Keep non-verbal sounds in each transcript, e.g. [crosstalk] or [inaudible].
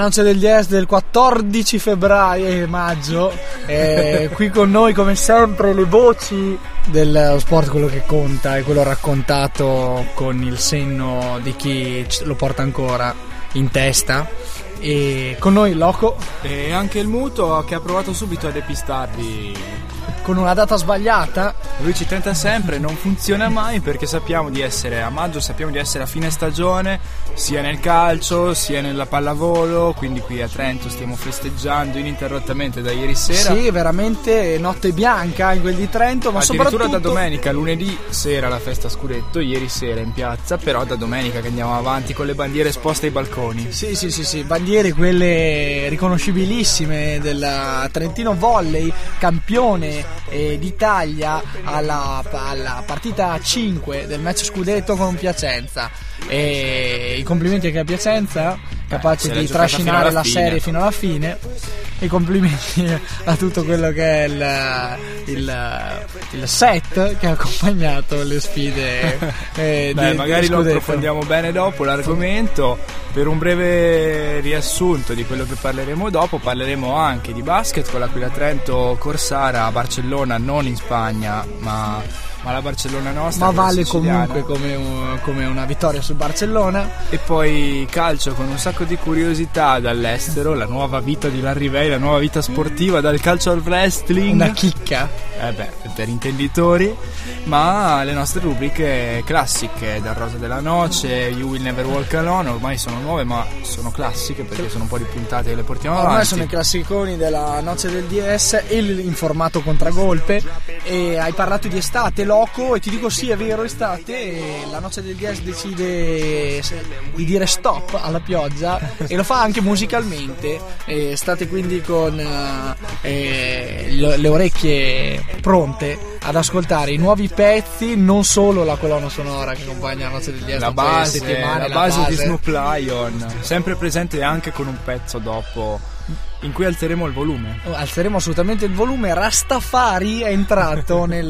La noce del 10 del 14 febbraio e maggio, e qui con noi come sempre le voci dello sport, quello che conta e quello raccontato con il senno di chi lo porta ancora in testa. E con noi Loco. E anche il muto che ha provato subito a depistarvi con una data sbagliata. Lui ci tenta sempre, non funziona mai perché sappiamo di essere a maggio, sappiamo di essere a fine stagione, sia nel calcio sia nella pallavolo, quindi qui a Trento stiamo festeggiando ininterrottamente da ieri sera. Sì, veramente notte bianca in quel di Trento, ma Addirittura soprattutto da domenica, lunedì sera la festa scudetto, ieri sera in piazza, però da domenica che andiamo avanti con le bandiere esposte ai balconi. Sì, sì, sì, sì, bandiere quelle riconoscibilissime del Trentino Volley, campione eh, d'Italia alla, alla, partita 5 del match scudetto con Piacenza. E i complimenti anche a Piacenza, capace di trascinare la fine. serie fino alla fine. E i complimenti a tutto quello che è il, il, il set che ha accompagnato le sfide. Eh, [laughs] Beh, di- magari lo approfondiamo bene dopo l'argomento. Per un breve riassunto di quello che parleremo dopo, parleremo anche di basket con l'Aquila Trento Corsara a Barcellona, non in Spagna, ma, ma la Barcellona nostra. Ma vale comunque come, un- come una vittoria sul Barcellona. E poi calcio con un sacco di curiosità dall'estero, la nuova vita di Larry Bay, la nuova vita sportiva dal calcio al wrestling. Una chicca. Eh beh, per intenditori, ma le nostre rubriche classiche, dal Rosa della Noce, You Will Never Walk Alone, ormai sono nuove ma sono classiche perché sono un po' di puntate che le portiamo Ormai avanti. sono i classiconi della noce del DS il- in formato contragolpe. E hai parlato di estate, loco, e ti dico sì, è vero, estate. E la noce del DS decide di dire stop alla pioggia e lo fa anche musicalmente. E state quindi con eh, eh, le orecchie pronte ad ascoltare i nuovi pezzi, non solo la colonna sonora che accompagna la noce del DS la base, settimane, la base di Snoop Lion, sempre presente anche con un pezzo dopo in cui alzeremo il volume. alzeremo assolutamente il volume. Rastafari è entrato [laughs] nel,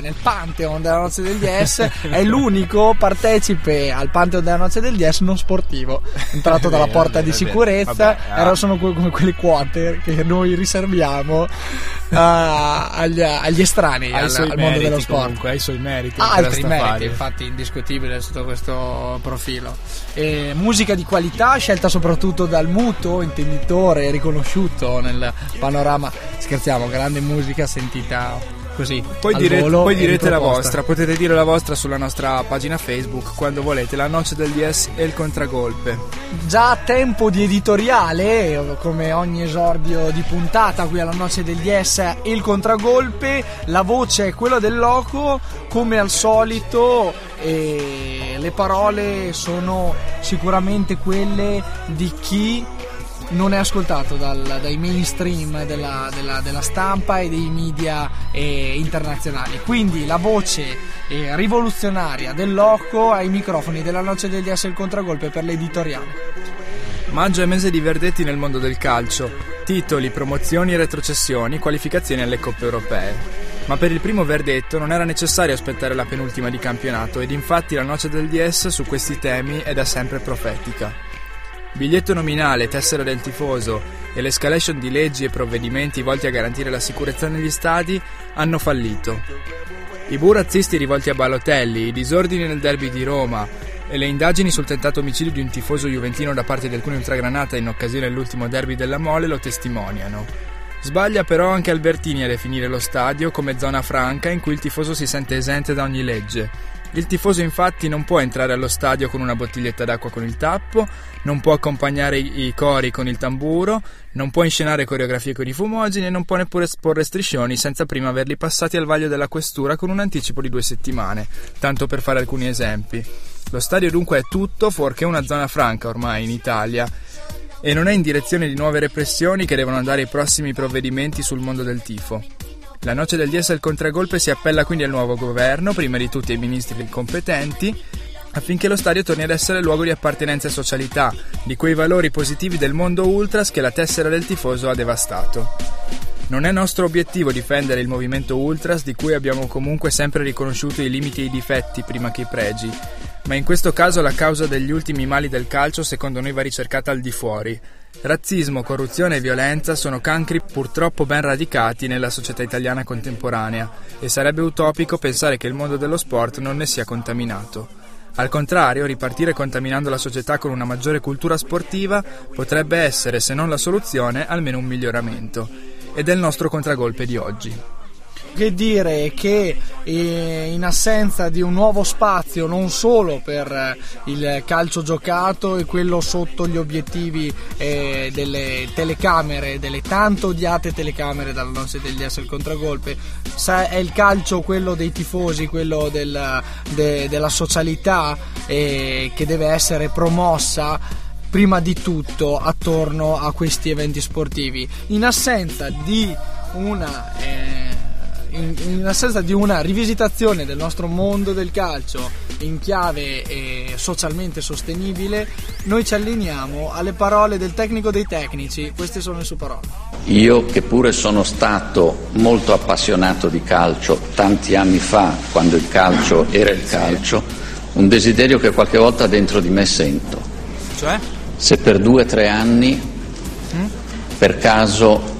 nel Pantheon della noce del DS. È l'unico partecipe al Pantheon della noce del DS non sportivo. Entrato dalla vero, [laughs] porta è di è vero. sicurezza. Vabbè, ah. Erano sono que- come quelle quote che noi riserviamo a- agli, agli estranei al, al mondo meriti dello sport. comunque, ha i suoi meriti. Ha per altri meriti, infatti, indiscutibile sotto questo profilo. E musica di qualità, scelta soprattutto dal muto, intenditore riconosciuto nel panorama. Scherziamo, grande musica sentita così. Poi, volo poi e direte la vostra, potete dire la vostra sulla nostra pagina Facebook quando volete, la noce del DS e il contragolpe. Già a tempo di editoriale, come ogni esordio di puntata qui alla Noce del DS, il contragolpe, la voce è quella del loco, come al solito, e le parole sono sicuramente quelle di chi non è ascoltato dal- dai mainstream della, della- della stampa e dei media eh, internazionali. Quindi la voce eh, rivoluzionaria del loco ai microfoni della Noce del DS e il contragolpe per l'editoriale. Maggio è mese di verdetti nel mondo del calcio. Titoli, promozioni retrocessioni, qualificazioni alle coppe europee. Ma per il primo verdetto non era necessario aspettare la penultima di campionato ed infatti la noce del DS su questi temi è da sempre profetica. Biglietto nominale, tessera del tifoso e l'escalation di leggi e provvedimenti volti a garantire la sicurezza negli stadi hanno fallito. I bu razzisti rivolti a Balotelli, i disordini nel derby di Roma e le indagini sul tentato omicidio di un tifoso juventino da parte di alcuni ultragranata in occasione dell'ultimo derby della Mole lo testimoniano. Sbaglia però anche Albertini a definire lo stadio come zona franca in cui il tifoso si sente esente da ogni legge. Il tifoso infatti non può entrare allo stadio con una bottiglietta d'acqua con il tappo, non può accompagnare i cori con il tamburo, non può inscenare coreografie con i fumogeni e non può neppure esporre striscioni senza prima averli passati al vaglio della questura con un anticipo di due settimane, tanto per fare alcuni esempi. Lo stadio dunque è tutto fuorché una zona franca ormai in Italia e non è in direzione di nuove repressioni che devono andare i prossimi provvedimenti sul mondo del tifo. La noce del DS al contragolpe si appella quindi al nuovo governo, prima di tutti ai ministri competenti, affinché lo stadio torni ad essere luogo di appartenenza e socialità, di quei valori positivi del mondo ultras che la tessera del tifoso ha devastato. Non è nostro obiettivo difendere il movimento ultras di cui abbiamo comunque sempre riconosciuto i limiti e i difetti prima che i pregi, ma in questo caso la causa degli ultimi mali del calcio secondo noi va ricercata al di fuori. Razzismo, corruzione e violenza sono cancri purtroppo ben radicati nella società italiana contemporanea e sarebbe utopico pensare che il mondo dello sport non ne sia contaminato. Al contrario, ripartire contaminando la società con una maggiore cultura sportiva potrebbe essere, se non la soluzione, almeno un miglioramento. Ed è il nostro contragolpe di oggi che dire che eh, in assenza di un nuovo spazio non solo per eh, il calcio giocato e quello sotto gli obiettivi eh, delle telecamere, delle tanto odiate telecamere dalla nostra del DS contragolpe, è il calcio quello dei tifosi, quello del, de, della socialità eh, che deve essere promossa prima di tutto attorno a questi eventi sportivi. In assenza di una eh, in, in, assenza di una rivisitazione del nostro mondo del calcio in chiave eh, socialmente sostenibile, noi ci alliniamo alle parole del tecnico dei tecnici, queste sono le sue parole. Io che pure sono stato molto appassionato di calcio tanti anni fa, quando il calcio era il calcio, un desiderio che qualche volta dentro di me sento. Cioè? Se per due o tre anni, mm? per caso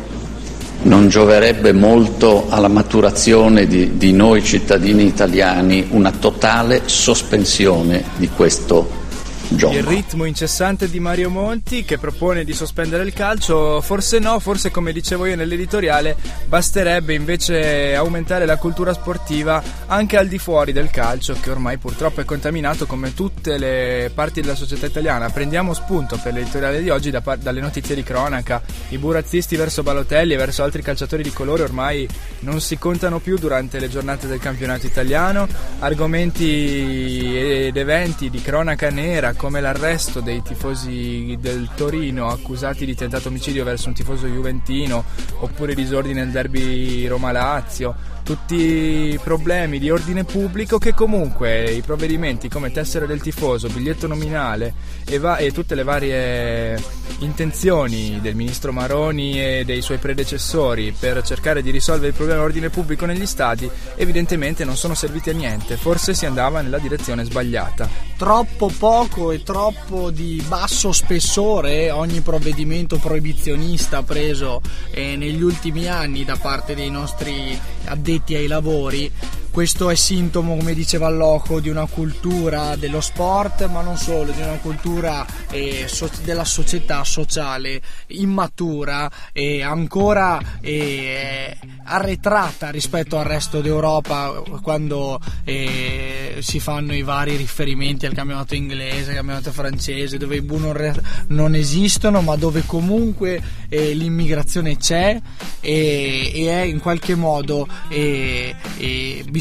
non gioverebbe molto alla maturazione di, di, noi cittadini italiani una totale sospensione di questo Gioco. Il ritmo incessante di Mario Monti che propone di sospendere il calcio, forse no, forse come dicevo io nell'editoriale, basterebbe invece aumentare la cultura sportiva anche al di fuori del calcio che ormai purtroppo è contaminato come tutte le parti della società italiana. Prendiamo spunto per l'editoriale di oggi da, dalle notizie di cronaca, i burazzisti verso Balotelli e verso altri calciatori di colore ormai non si contano più durante le giornate del campionato italiano, argomenti ed eventi di cronaca nera come l'arresto dei tifosi del Torino accusati di tentato omicidio verso un tifoso juventino oppure disordine nel derby Roma-Lazio tutti problemi di ordine pubblico che comunque i provvedimenti come tessera del tifoso, biglietto nominale e, va- e, tutte le varie intenzioni del ministro Maroni e dei suoi predecessori per cercare di risolvere il problema dell'ordine pubblico negli stadi evidentemente non sono serviti a niente, forse si andava nella direzione sbagliata. Troppo poco e troppo di basso spessore ogni provvedimento proibizionista preso eh, negli ultimi anni da parte dei nostri addetti addetti ai lavori questo è sintomo, come diceva Loco, di una cultura dello sport, ma non solo, di una cultura eh, so- della società sociale immatura e ancora eh, arretrata rispetto al resto d'Europa quando eh, si fanno i vari riferimenti al campionato inglese, al campionato francese, dove i bu non, re- non esistono, ma dove comunque eh, l'immigrazione c'è e, e, è in qualche modo eh,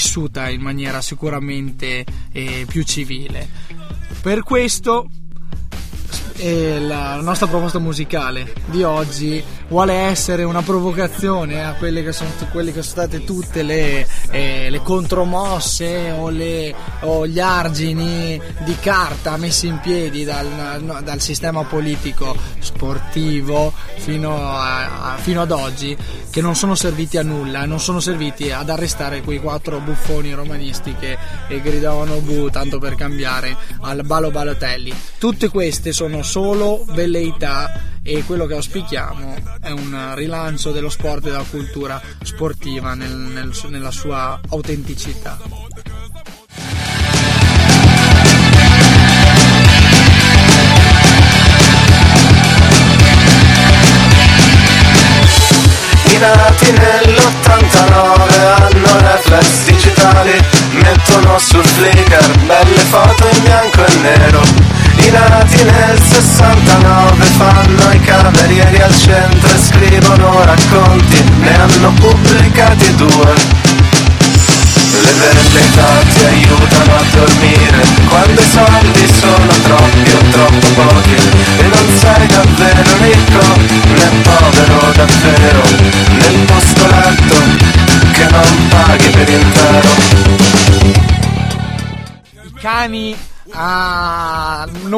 vissuta in maniera sicuramente eh, più civile. Per questo eh, la nostra proposta musicale di oggi vuole essere una provocazione a quelle che sono, quelle che sono state tutte le, eh, le contromosse o, le, o, gli argini di carta messi in piedi dal, dal sistema politico sportivo fino, a, fino, ad oggi che non sono serviti a nulla, non sono serviti ad arrestare quei quattro buffoni romanisti che gridavano bu tanto per cambiare al Balo Balotelli. Tutte queste sono solo velleità e quello che auspichiamo è un rilancio dello sport e della cultura sportiva nel, nel, nella sua autenticità. I nati nell'89 hanno reflex digitali Mettono sul flicker belle foto in bianco e nero i nati nel 69 fanno i camerieri al centro e scrivono racconti, ne hanno pubblicati due. Le vendetta ti aiutano a dormire Quando i soldi sono troppi o troppo pochi E non sei davvero ricco né povero davvero né postoletto che non paghi per intero I cani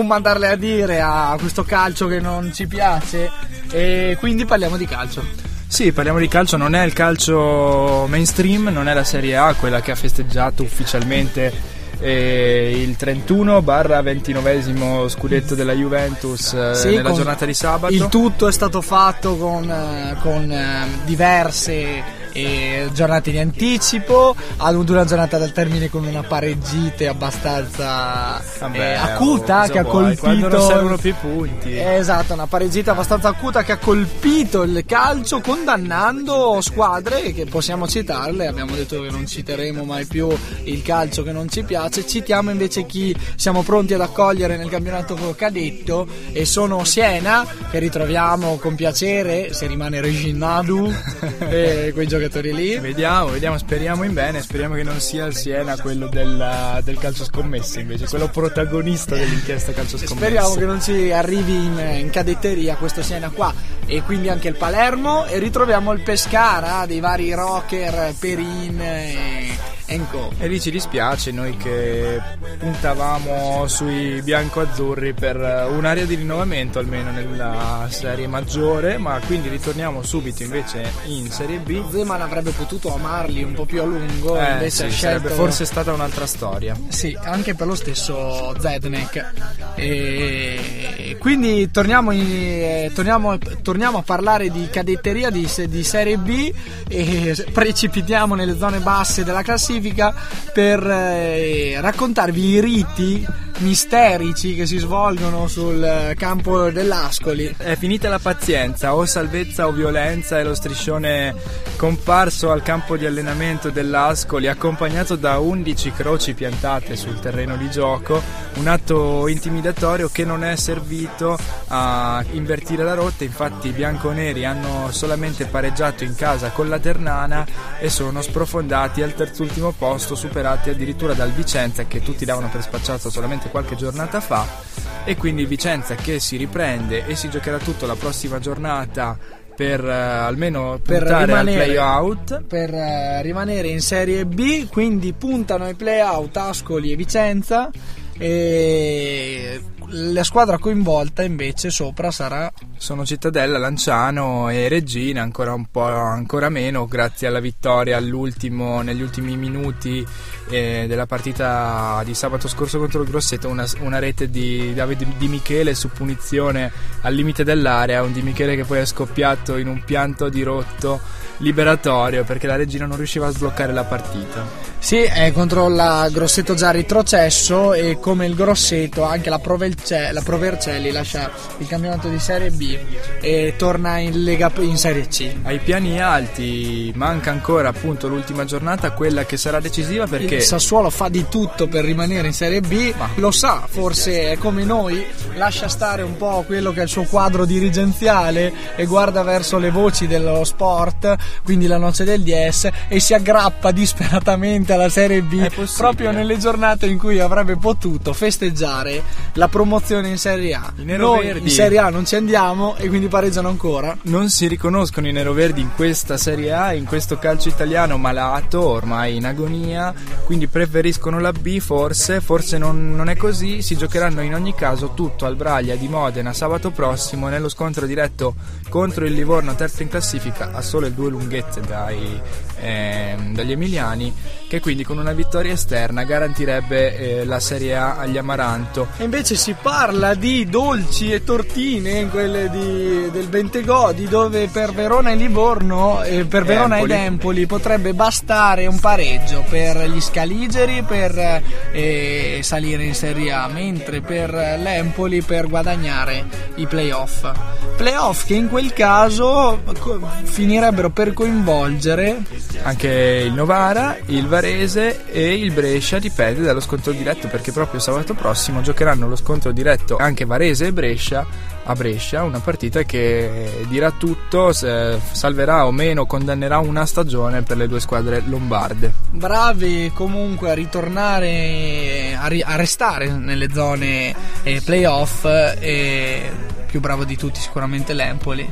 mandarle a dire a questo calcio che non ci piace e quindi parliamo di calcio. Sì, parliamo di calcio, non è il calcio mainstream, non è la Serie A quella che ha festeggiato ufficialmente eh, il 31 barra 29 scudetto della Juventus eh, Sì, nella giornata di sabato. Il tutto è stato fatto con, eh, con, eh, diverse eh, giornate di anticipo, ad una giornata dal termine con una pareggita abbastanza Vabbè, eh, acuta oh, che ha vuoi, Quando non colpito servono più punti. Eh, Esatto, una pareggita abbastanza acuta che ha colpito il calcio condannando squadre che possiamo citarle, abbiamo detto che non citeremo mai più il calcio che non ci piace, citiamo invece chi siamo pronti ad accogliere nel campionato cadetto e sono Siena che ritroviamo con piacere se rimane Reginadu [laughs] e quei giocatori lì. Vediamo, vediamo, speriamo in bene, speriamo che non sia il Siena quello del, del calcio scommesse invece, quello protagonista dell'inchiesta calcio scommesse. Speriamo che non ci arrivi in, in cadetteria questo Siena qua e quindi anche il Palermo e ritroviamo il Pescara dei vari rocker Perin e. E lì ci dispiace noi che puntavamo sui bianco-azzurri per un'area di rinnovamento almeno nella serie maggiore, ma quindi ritorniamo subito invece in Serie B. Zeman avrebbe potuto amarli un po' più a lungo, Eh, invece sì, ha sarebbe scelto forse stata un'altra storia. Sì, anche per lo stesso Zednek. E quindi torniamo, in- eh, torniamo- torniamo a parlare di cadetteria di, di Serie B e precipitiamo nelle zone basse della classifica per eh, raccontarvi i riti misterici che si svolgono sul eh, campo dell'Ascoli. È finita la pazienza, o salvezza o violenza è lo striscione comparso al campo di allenamento dell'Ascoli accompagnato da 11 croci piantate sul terreno di gioco, un atto intimidatorio che non è servito a invertire la rotta, infatti i bianconeri hanno solamente pareggiato in casa con la Ternana e sono sprofondati al terzultimo posto, superati addirittura dal Vicenza che tutti davano per spacciato solamente qualche giornata fa. E quindi Vicenza che si riprende e si giocherà tutto la prossima giornata per eh, almeno Per al rimanere- out per eh, rimanere in Serie B, quindi puntano ai playout Ascoli e Vicenza e la squadra coinvolta invece sopra sarà sono Cittadella, Lanciano e Regina ancora un po' ancora meno grazie alla vittoria negli ultimi minuti eh, della partita di sabato scorso contro il Grosseto una, una rete di Davide Di Michele su punizione al limite dell'area un Di Michele che poi è scoppiato in un pianto di rotto liberatorio perché la Regina non riusciva a sbloccare la partita Sì, è contro la Grosseto già retrocesso e come il Grosseto anche la, Provelce- la Provercelli lascia il campionato di Serie B e torna in, Lega, in Serie C. ai piani alti manca ancora appunto l'ultima giornata quella che sarà decisiva perché Il Sassuolo fa di tutto per rimanere in Serie B, Ma- lo sa, forse è come noi, lascia stare un po' quello che è il suo quadro dirigenziale e guarda verso le voci dello sport, quindi la noce del DS, e si aggrappa disperatamente alla Serie B proprio nelle giornate in cui avrebbe potuto festeggiare la promozione in Serie A. I Noi neroverdi- in Serie A non ci andiamo e quindi pareggiano ancora. non si riconoscono i neroverdi in questa Serie A, in questo calcio italiano malato, ormai in agonia, quindi preferiscono la B forse, forse non, non è così, si giocheranno in ogni caso tutto al Braglia di Modena sabato prossimo nello scontro diretto contro il Livorno terzo in classifica a sole due lunghezze dai, ehm, dagli emiliani che quindi con una vittoria esterna garantirebbe eh, la Serie A agli Amaranto. E invece si parla di dolci e tortine, quelle di- del Bentegodi, dove per Verona e Livorno, e per Verona ed Empoli. Empoli potrebbe bastare un pareggio per gli scaligeri per eh, salire in Serie A, mentre per l'Empoli per guadagnare i playoff. Playoff che in quel caso co- finirebbero per coinvolgere Anche il Novara, il Varese e il Brescia dipende dallo scontro diretto perché proprio sabato prossimo giocheranno lo scontro diretto anche Varese e Brescia a Brescia, una partita che dirà tutto, se salverà o meno, condannerà una stagione per le due squadre lombarde. bravi comunque a ritornare a, ri- a restare nelle zone eh, playoff e più bravo di tutti sicuramente l'Empoli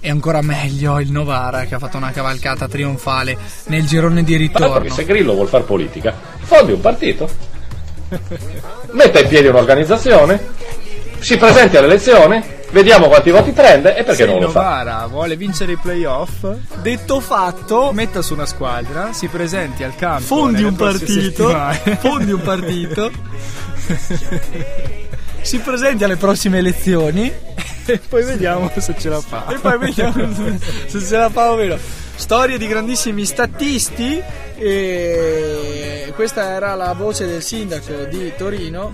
e ancora meglio il Novara che ha fatto una cavalcata trionfale nel girone di Ma ritorno se Grillo vuol fare politica, fondi un partito. Metta in piedi un'organizzazione si presenti alle elezioni, vediamo quanti voti prende e perché Se non lo fa. Novara vuole vincere i playoff, Detto fatto, metta su una squadra, si presenti al campo. fondi un partito, settimane. [laughs] fondi un partito, si presenti alle prossime elezioni e poi vediamo [laughs] se ce la fa. e poi vediamo [laughs] se se la fa o meno. Storie di grandissimi statisti e questa era la voce del sindaco di Torino.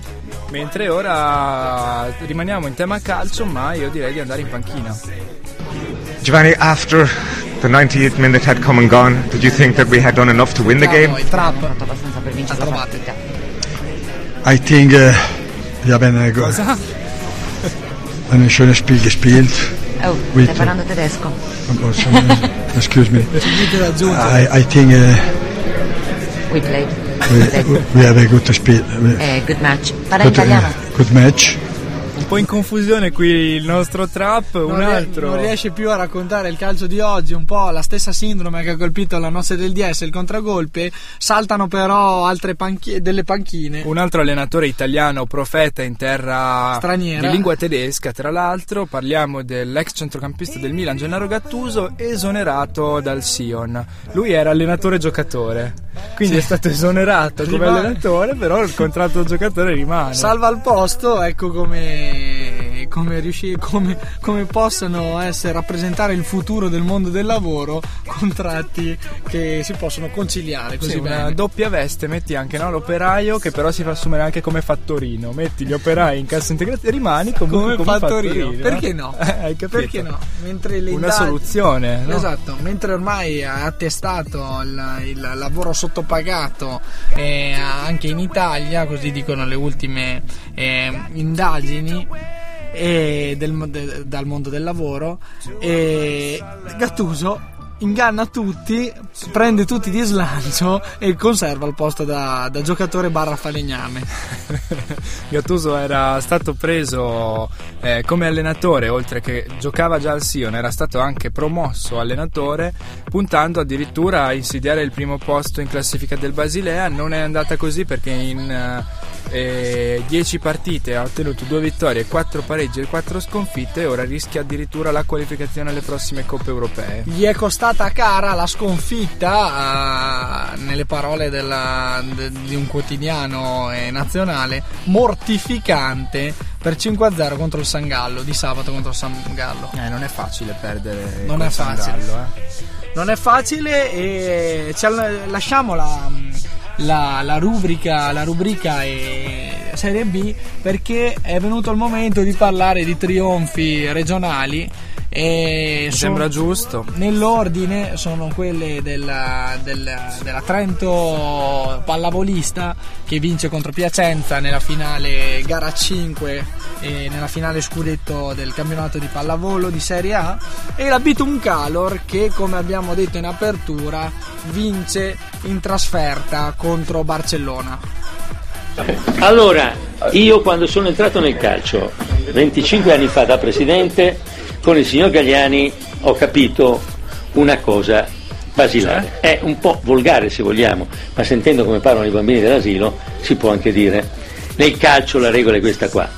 Mentre ora rimaniamo in tema calcio, ma io direi di andare in panchina. Giovanni, after the 98th minute had come and gone, did you think that we had done enough to win the game? Il trap fatto abbastanza per vincere la partita. I think uh, wir haben ein, Cosa? Ein schönes Spiel gespielt. Oh, Wait, stai parlando tedesco? Oh, Excuse me. [laughs] Niente da aggiungere. I, I think uh, We played. we, we have a good spiel. We- Eh, good match. Parla Good, uh, good match. Un po' in confusione qui il nostro trap, non, un altro. non riesce più a raccontare il calcio di oggi, un po' la stessa sindrome che ha colpito la noce del DS, il contragolpe, saltano però altre panchi- delle panchine. Un altro allenatore italiano, profeta in terra Straniera. di lingua tedesca, tra l'altro, parliamo dell'ex centrocampista del Milan, Gennaro Gattuso, esonerato dal Sion. Lui era allenatore giocatore, quindi è stato esonerato come Rimane- allenatore, però il contratto giocatore rimane. Salva al posto, ecco come, and come, riusci- come, come possono essere, rappresentare il futuro del mondo del lavoro, contratti che si possono conciliare così Sì, una bene. doppia veste, metti anche no, l'operaio che però si fa assumere anche come fattorino. Metti gli operai in cassa integrata e rimani comunque come come, fattorino. fattorino. Perché no? [laughs] Eh, hai capito? Perché no? Mentre le Una indagini- soluzione, no? Esatto, mentre ormai è attestato il, il lavoro sottopagato eh, anche in Italia, così dicono le ultime eh, indagini eh, del de- dal mondo del lavoro, e Gattuso inganna tutti, prende tutti di slancio e conserva il posto da, da giocatore barra falegname. [laughs] Gattuso era stato preso eh, come allenatore, oltre che giocava già al Sion, era stato anche promosso allenatore, puntando addirittura a insidiare il primo posto in classifica del Basilea. Non è andata così perché in 10 partite ha ottenuto 2 vittorie, 4 pareggi e 4 sconfitte e ora rischia addirittura la qualificazione alle prossime coppe europee. Gli è costata cara la sconfitta, eh, nelle parole della- de- di un quotidiano eh, nazionale, mortificante per 5-0 contro il San Gallo, di sabato contro il San Gallo. Eh, non è facile perdere Non è San facile. Gallo, eh. Non è facile e lasciamo la, la- la rubrica, la rubrica Serie B perché è venuto il momento di parlare di trionfi regionali. E sembra giusto. Nell'ordine sono quelle della, della- della Trento pallavolista che vince contro Piacenza nella finale gara 5 e nella finale scudetto del campionato di pallavolo di Serie A e la Bitum Calor che come abbiamo detto in apertura vince in trasferta contro Barcellona. Allora, io quando sono entrato nel calcio, 25 anni fa da presidente, con il signor Gagliani ho capito una cosa basilare. È un po' volgare se vogliamo, ma sentendo come parlano i bambini dell'asilo si può anche dire. Nel calcio la regola è questa qua.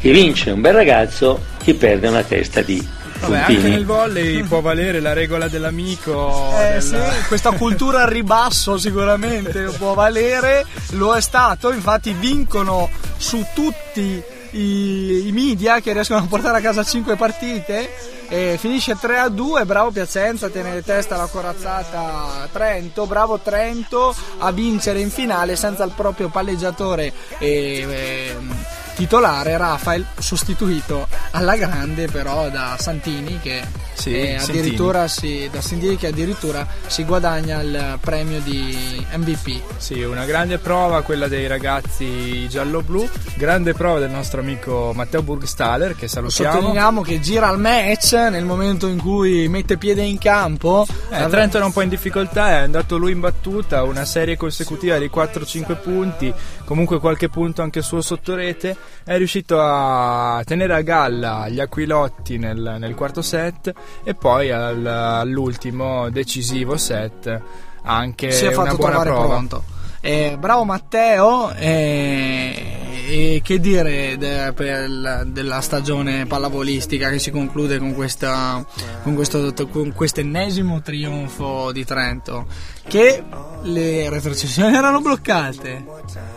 Chi vince è un bel ragazzo, chi perde è una testa di Vabbè, anche nel volley può valere la regola dell'amico. Eh del- sì, questa cultura al ribasso sicuramente può valere, lo è stato, infatti vincono su tutti i, i media che riescono a portare a casa 5 partite. E finisce 3 a 2, bravo Piacenza a tenere testa la corazzata Trento, bravo Trento a vincere in finale senza il proprio palleggiatore e, ehm, titolare Rafael, sostituito alla grande però da Santini che Sì, eh, addirittura si, da Santini che addirittura si guadagna il premio di MVP. Sì, una grande prova quella dei ragazzi giallo-blu, grande prova del nostro amico Matteo Burgstaller che salutiamo. Sottolineiamo che gira al match nel momento in cui mette piede in campo. Eh, Trento era un po' in difficoltà, è andato lui in battuta, una serie consecutiva di 4-5 punti, comunque qualche punto anche suo sotto rete, è riuscito a tenere a galla gli Aquilotti nel, nel quarto set e poi al- all'ultimo decisivo set anche si è una fatto buona trovare prova. pronto. Eh, bravo Matteo, eh, e che dire de- per la- della stagione pallavolistica che si conclude con, questa, con, questo, con quest'ennesimo trionfo di Trento? Che le retrocessioni erano bloccate.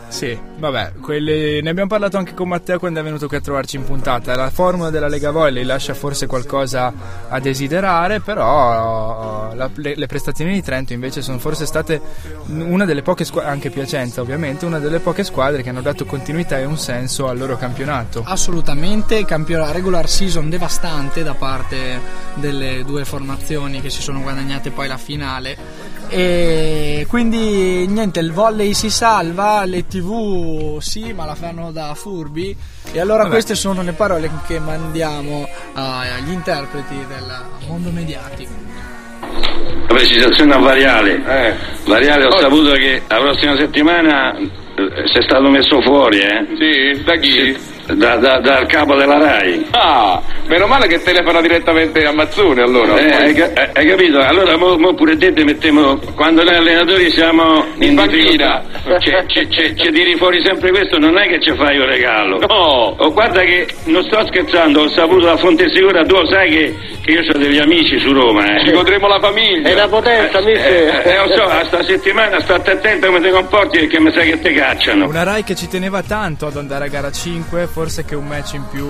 Sì, vabbè, quelli- ne abbiamo parlato anche con Matteo quando è venuto qui a trovarci in puntata. La formula della Lega Volley lascia forse qualcosa a desiderare, però la- le, prestazioni di Trento invece sono forse state una delle poche squadre, anche Piacenza ovviamente, una delle poche squadre che hanno dato continuità e un senso al loro campionato. Assolutamente, campio- regular season devastante da parte delle due formazioni che si sono guadagnate poi la finale. E quindi niente, il volley si salva, le tv sì, ma la fanno da furbi. E allora Vabbè. queste sono le parole che mandiamo agli interpreti del mondo mediatico. La precisazione a Variale. Variale ho saputo che la prossima settimana eh, sei stato messo fuori, eh? Sì, da chi? Da- da- dal capo della RAI. Ah, meno male che telefona direttamente a Mazzone allora. Eh, hai, eh, hai capito? Allora mo, mo pure te ti mettiamo quando noi allenatori siamo In panchina. Ci, ci, tiri fuori sempre questo, non è che ci fai un regalo. No. Oh, guarda che non sto scherzando, ho saputo da fonte sicura, tu lo sai che, che io ho degli amici su Roma, eh. Ci godremo la famiglia. È una potenza, eh, eh, lo so, a sta settimana state attento come ti comporti perché mi sa che ti cacciano. Una Rai che ci teneva tanto ad andare a gara 5, forse che un match in più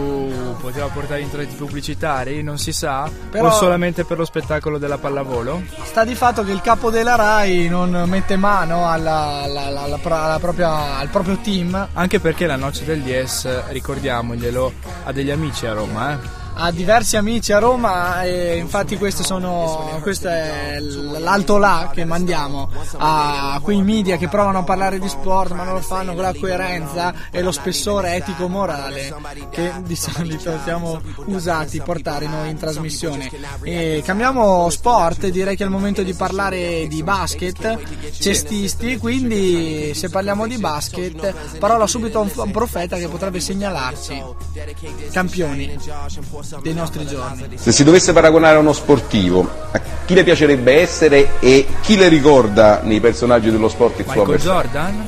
poteva portare introiti pubblicitari, non si sa, Però- o solamente per lo spettacolo della pallavolo? Sta di fatto che il capo della RAI non mette mano alla, alla- alla- alla pro- alla propria- al proprio team, Anche perché la noce del DS, ricordiamoglielo, ha degli amici a Roma, eh. Ha diversi amici a Roma e infatti queste sono, questo è l- l'alto là che mandiamo a quei media che provano a parlare di sport ma non lo fanno con la coerenza e lo spessore etico-morale che di solito siamo usati a portare noi in trasmissione. E cambiamo sport, direi che è il momento di parlare di basket, cestisti, quindi se parliamo di basket parola subito a a un profeta che potrebbe segnalarci campioni dei nostri giorni. Se si dovesse paragonare a uno sportivo, a chi le piacerebbe essere e chi le ricorda nei personaggi dello sport il suo Michael avversario? Jordan?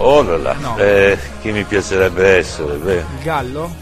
Oh là là, No. eh, chi mi piacerebbe essere? Beh, Il Gallo?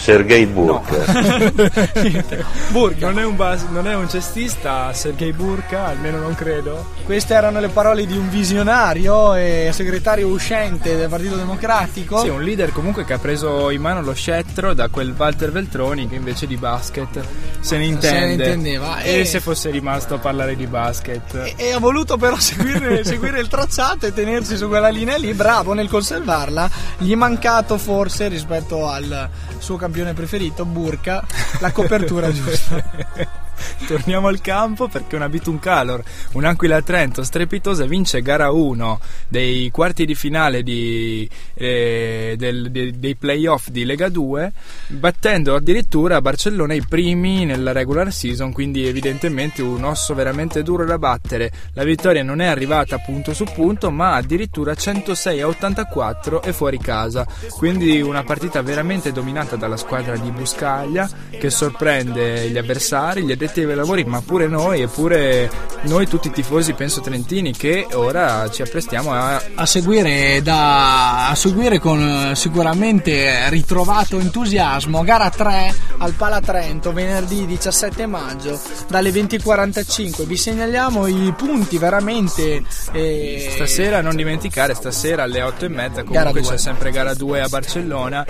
Sergei Burka. [laughs] Burka. Non è un, bas- non è un cestista, Sergei Burka, almeno non credo. Queste erano le parole di un visionario e segretario uscente del Partito Democratico. Sì, un leader comunque che ha preso in mano lo scettro da quel Walter Veltroni che invece di basket se ne intende. intendeva, E e- se fosse rimasto a parlare di basket. e ha voluto però [laughs] seguire, seguire il tracciato e tenersi su quella linea lì, bravo nel conservarla. Gli è mancato forse rispetto al suo campione preferito, Burka, la copertura [laughs] giusta. [laughs] Torniamo al campo perché una Bitum Calor, un'Aquila Trento strepitosa, vince gara 1 dei quarti di finale di, eh, del- de- dei playoff di Lega 2, battendo addirittura Barcellona i primi nella regular season, quindi evidentemente un osso veramente duro da battere. La vittoria non è arrivata punto su punto, ma addirittura 106 a 84 e fuori casa. Quindi una partita veramente dominata dalla squadra di Buscaglia che sorprende gli avversari, gli addetti ai lavori, ma pure noi e pure noi tutti i tifosi penso trentini che ora ci apprestiamo a a seguire, da, a seguire con eh, sicuramente ritrovato entusiasmo gara 3 al Pala Trento venerdì 17 maggio dalle 20.45 vi segnaliamo i punti veramente eh, Stasera non dimenticare, stasera alle 8 e mezza Gara comunque due. c'è sempre gara 2 a Barcellona,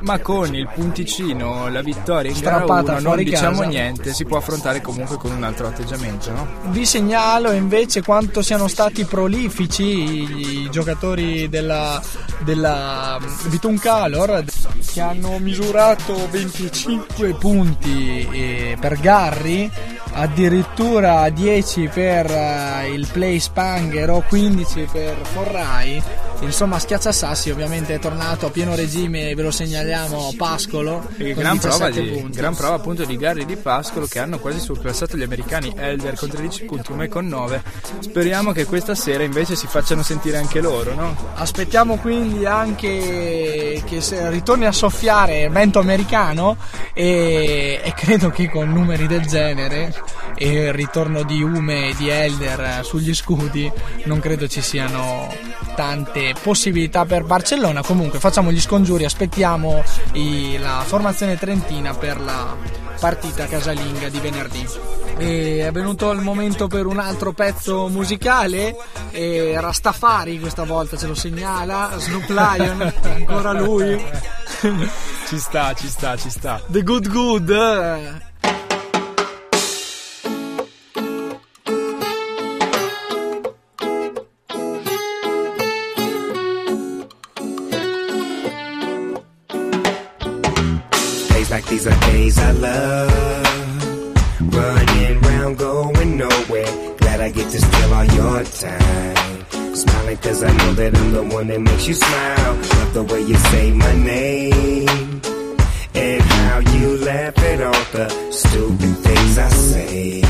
ma con il punticino, la vittoria in gara Strappata 1 non diciamo casa. niente, si può affrontare comunque con un altro atteggiamento, no? Vi segnalo invece quanto siano stati prolifici i, i giocatori della, della Vitun Calor che hanno misurato 25 punti eh, per Garri, addirittura 10 per eh, il Play Spanghero, 15 per Forrai. Insomma, Schiacciasassi ovviamente è tornato a pieno regime, ve lo segnaliamo, Pascolo. Gran prova, 17 di, gran prova appunto di Gary di Pascolo che hanno quasi surclassato gli americani Elder con 13 punti, me con 9. Speriamo che questa sera invece si facciano sentire anche loro, no? Aspettiamo quindi anche che ritorni a soffiare vento americano e, e credo che con numeri del genere e il ritorno di Ume e di Elder sugli scudi non credo ci siano tante possibilità per Barcellona comunque facciamo gli scongiuri aspettiamo i- la formazione trentina per la partita casalinga di venerdì e è venuto il momento per un altro pezzo musicale e Rastafari questa volta ce lo segnala Snoop Lion [laughs] ancora lui ci sta ci sta ci sta The Good Good. Days like these are days I love. Round, going nowhere. Glad I get to steal all your time. Smiling cause I know that I'm the one that makes you smile. Love the way you say my name. And how you laugh at all the stupid things I say.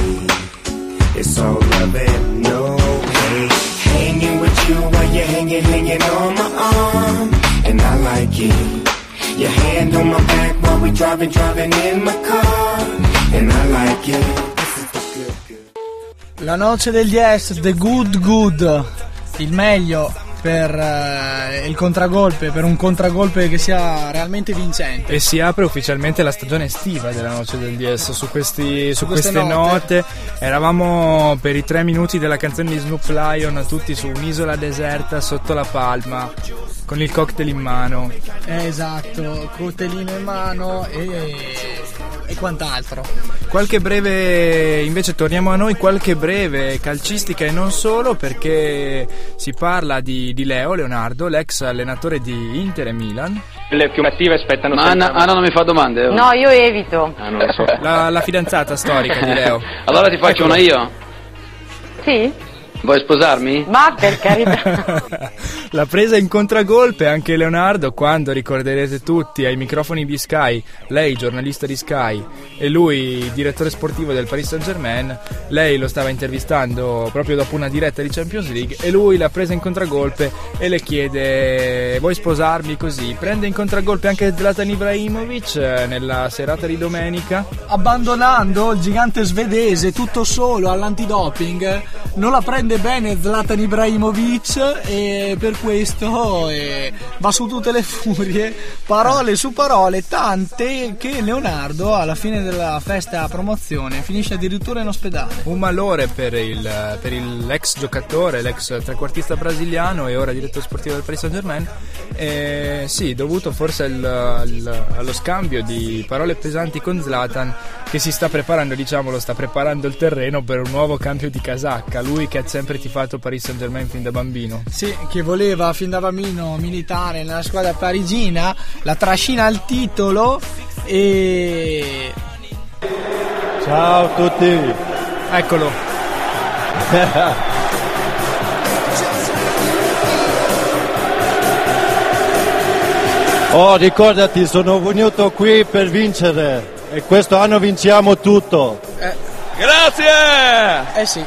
It's all love and no hate. Hanging with you while you're hanging, hanging on my arm. And I like it. Your hand on my back while we driving, driving in my car. And I like it. La noce degli S, The Good Good, il meglio per eh, il contragolpe, per un contragolpe che sia realmente vincente. E si apre ufficialmente la stagione estiva della Noce del DS su, questi, su, Su queste queste note. note. Eravamo per i tre minuti della canzone di Snoop Lion tutti su un'isola deserta sotto la palma con il cocktail in mano. Eh, esatto, coltellino in mano e, e quant'altro. Qualche breve, invece torniamo a noi, qualche breve calcistica e non solo perché si parla di, di Leo Leonardo, l'ex allenatore di Inter e Milan. Le più attive aspettano Ma Anna, Anna non mi fa domande? oh? No, io evito. Ah, non lo so. La, la fidanzata storica di Leo. allora ti faccio Eccolo. una io. Sì? Vuoi sposarmi? Ma per carità. [laughs] La presa in contragolpe anche Leonardo quando ricorderete tutti ai microfoni di Sky, lei giornalista di Sky e lui direttore sportivo del Paris Saint Germain, lei lo stava intervistando proprio dopo una diretta di Champions League e lui l'ha presa in contragolpe e le chiede vuoi sposarmi così? Prende in contragolpe anche Zlatan Ibrahimovic eh, nella serata di domenica. Abbandonando il gigante svedese tutto solo all'antidoping, non la prende bene Zlatan Ibrahimovic e per questo eh, va su tutte le furie, parole su parole, tante che Leonardo alla fine della festa promozione finisce addirittura in ospedale. Un malore per, il, per il- l'ex giocatore, l'ex trequartista brasiliano e ora direttore sportivo del Paris Saint Germain. Eh, sì, dovuto forse al- al- allo scambio di parole pesanti con Zlatan che si sta preparando, diciamolo, sta preparando il terreno per un nuovo cambio di casacca. Lui che ha sempre tifato Paris Saint Germain fin da bambino. Sì, che voleva fin da bambino militare nella squadra parigina, la trascina al titolo e Ciao a tutti. Eccolo. [laughs] Oh, ricordati, sono venuto qui per vincere e questo anno vinciamo tutto. Grazie! Eh sì.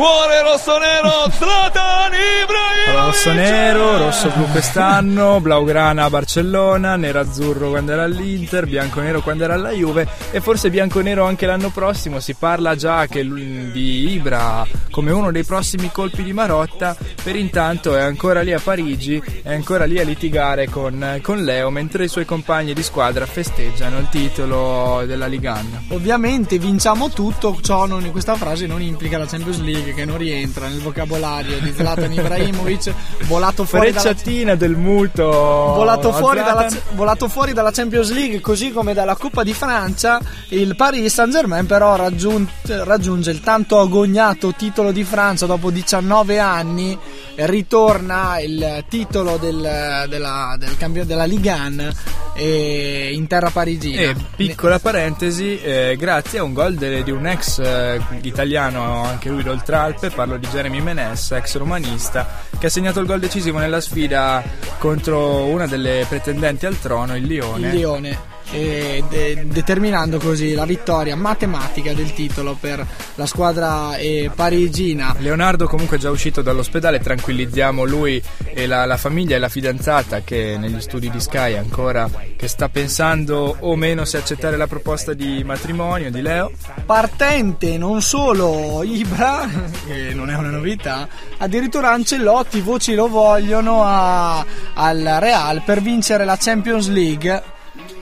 Cuore rosso-nero, Zlatan Ibrahimovic! Rosso-nero, rosso-blu quest'anno, blaugrana a Barcellona, nero-azzurro quando era all'Inter, bianco-nero quando era alla Juve e forse bianco-nero anche l'anno prossimo. Si parla già di Ibra come uno dei prossimi colpi di Marotta, per intanto è ancora lì a Parigi, è ancora lì a litigare con, con Leo mentre i suoi compagni di squadra festeggiano il titolo della Ligan. ovviamente vinciamo tutto, ciò non, questa frase non implica la Champions League che non rientra nel vocabolario di Zlatan Ibrahimovic, volato fuori dalla Frecciatina del muto. Volato fuori, dalla, volato fuori dalla Champions League, così come dalla Coppa di Francia, il Paris Saint Germain però raggiun- raggiunge il tanto agognato titolo di Francia dopo 19 anni, ritorna il titolo del, della, del campione della Ligue 1 eh, in terra parigina. E piccola parentesi, eh, grazie a un gol de- di un ex eh, italiano, anche lui d'Oltralpe, parlo di Jeremy Menes, ex romanista, che ha segnato il gol decisivo nella sfida contro una delle pretendenti al trono, il Lione. Il Lione. E de- determinando così la vittoria matematica del titolo per la squadra eh, parigina. Leonardo comunque è già uscito dall'ospedale, tranquillizziamo lui e la, la famiglia e la fidanzata che negli studi di Sky ancora che sta pensando o meno se accettare la proposta di matrimonio di Leo. Partente non solo Ibra, che [laughs] non è una novità, addirittura Ancelotti, voci lo vogliono a- al Real per vincere la Champions League.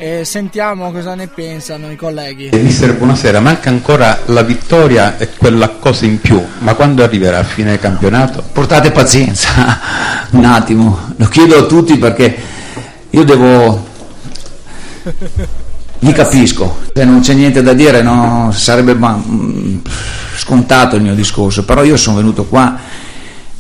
E sentiamo cosa ne pensano i colleghi. Mister, buonasera. Manca ancora la vittoria e quella cosa in più, ma quando arriverà a fine campionato? Portate pazienza un attimo, lo chiedo a tutti perché io devo. Vi capisco, se non c'è niente da dire no, sarebbe ma, mm, scontato il mio discorso, però io sono venuto qua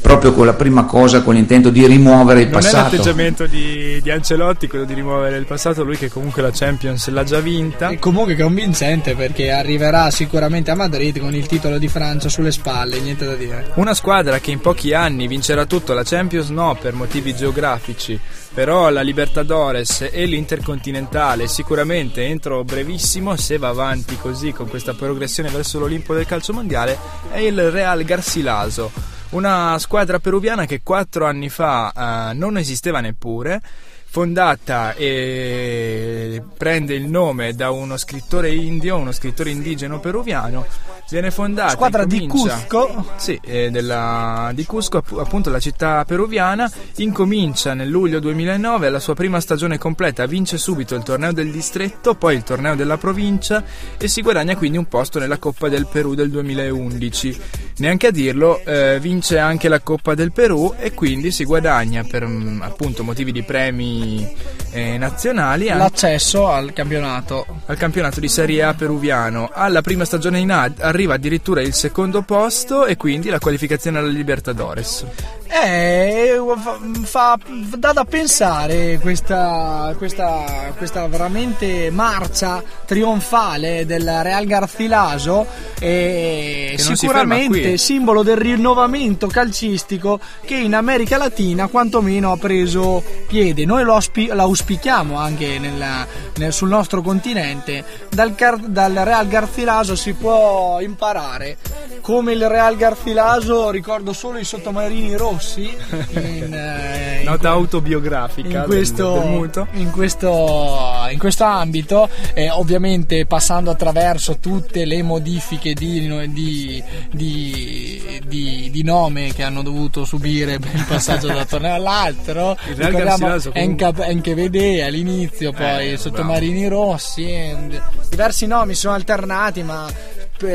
proprio con la prima cosa, con l'intento di rimuovere il Non è passato. l'atteggiamento di, di Ancelotti quello di rimuovere il passato, lui che comunque la Champions l'ha già vinta. E comunque convincente perché arriverà sicuramente a Madrid con il titolo di Francia sulle spalle, niente da dire. Una squadra che in pochi anni vincerà tutto, la Champions no per motivi geografici, però la Libertadores e l'Intercontinentale sicuramente entro brevissimo, se va avanti così con questa progressione verso l'Olimpo del calcio mondiale, è il Real Garcilaso. Una squadra peruviana che quattro anni fa eh, non esisteva neppure, fondata e prende il nome da uno scrittore indio, uno scrittore indigeno peruviano. Viene fondata Squadra di Cusco. sì, eh, della- di Cusco, app- appunto la città peruviana, incomincia nel luglio 2009 la sua prima stagione completa, vince subito il torneo del distretto, poi il torneo della provincia e si guadagna quindi un posto nella Coppa del Perù del 2011. Neanche a dirlo, eh, vince anche la Coppa del Perù e quindi si guadagna per mm, appunto motivi di premi eh, nazionali L'accesso al campionato. al campionato di Serie A peruviano. Alla prima stagione in A arriva addirittura il secondo posto e quindi la qualificazione alla Libertadores. Eh, fa, dà da pensare questa, questa, questa veramente marcia trionfale del Real Garcilaso e sicuramente simbolo del rinnovamento calcistico che in America Latina quantomeno ha preso piede. Noi lo, auspi- lo auspichiamo anche nella- nel- sul nostro continente. Dal, dal Real Garcilaso si può imparare. Come il Real Garcilaso, ricordo solo i sottomarini rossi in, eh, [laughs] Nota autobiografica in questo, del in questo, in questo ambito, eh, ovviamente passando attraverso tutte le modifiche di, di- di- di- nome che hanno dovuto subire per il passaggio da un torneo all'altro. Il Real comunque- Enca- Enchevede all'inizio, poi Eh, Sottomarini Rossi, eh, diversi nomi sono alternati, ma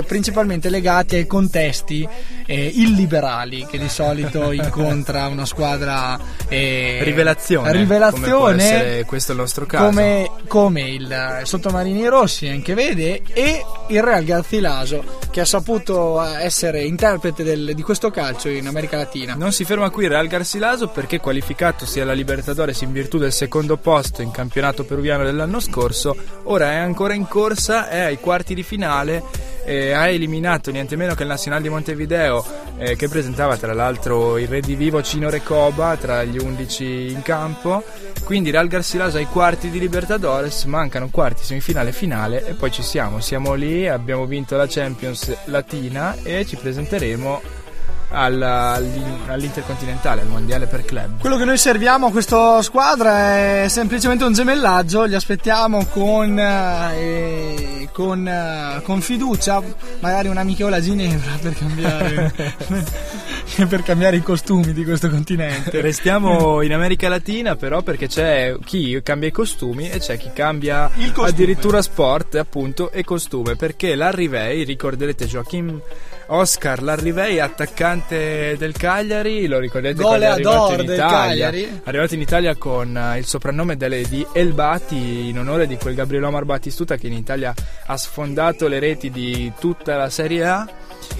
principalmente legati ai contesti eh, illiberali che di solito [laughs] incontra una squadra eh, Rivelazione. rivelazione questo è il nostro caso. come, come il eh, Sottomarini Rossi anche vede e il Real Garcilaso che ha saputo eh, essere interprete del- di questo calcio in America Latina Non si ferma qui il Real Garcilaso perché qualificatosi alla Libertadores in virtù del secondo posto in campionato peruviano dell'anno scorso, ora è ancora in corsa, è ai quarti di finale, eh, ha eliminato niente meno che il Nacional di Montevideo eh, che presentava tra l'altro il redivivo Cino Recoba tra gli 11 in campo, quindi Real Garcilaso ai quarti di Libertadores, mancano quarti, semifinale finale e poi ci siamo, siamo lì, abbiamo vinto la Champions Latina e ci presenteremo all'Intercontinentale, al Mondiale per club. Quello che noi serviamo a questa squadra è semplicemente un gemellaggio, li aspettiamo con, eh, con, eh, con fiducia, magari un'amichevole a Ginevra [laughs] per cambiare, [laughs] per cambiare i costumi di questo continente. Restiamo in America Latina però perché c'è chi cambia i costumi e c'è chi cambia addirittura sport appunto e costume perché l'Arrivei, ricorderete Joachim Oscar Larrivei, attaccante del Cagliari, lo ricorderete quando è arrivato in Italia. Cagliari. Arrivato in Italia con eh, il soprannome delle- di El Bati in onore di quel Gabriele Omar Battistuta che in Italia ha sfondato le reti di tutta la Serie A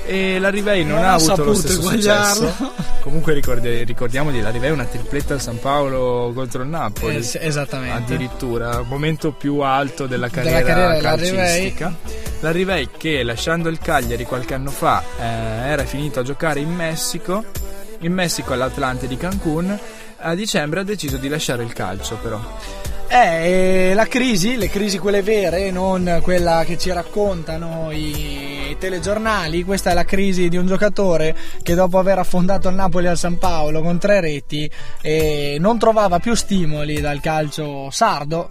e l'Arrivei non, Non ha avuto lo stesso successo. Comunque ricorde- ricordiamo di l'Arrivei una tripletta al San Paolo contro il Napoli. Sì, esattamente. Addirittura, momento più alto della Della carriera, carriera calcistica. L'Arrivei che lasciando il Cagliari qualche anno fa eh, era finito a giocare in Messico, in Messico all'Atlante di Cancun, a dicembre ha deciso di lasciare il calcio però. Eh, la crisi, le crisi quelle vere, non quella che ci raccontano i telegiornali, questa è la crisi di un giocatore che dopo aver affondato il Napoli al San Paolo con tre reti eh, non trovava più stimoli dal calcio sardo.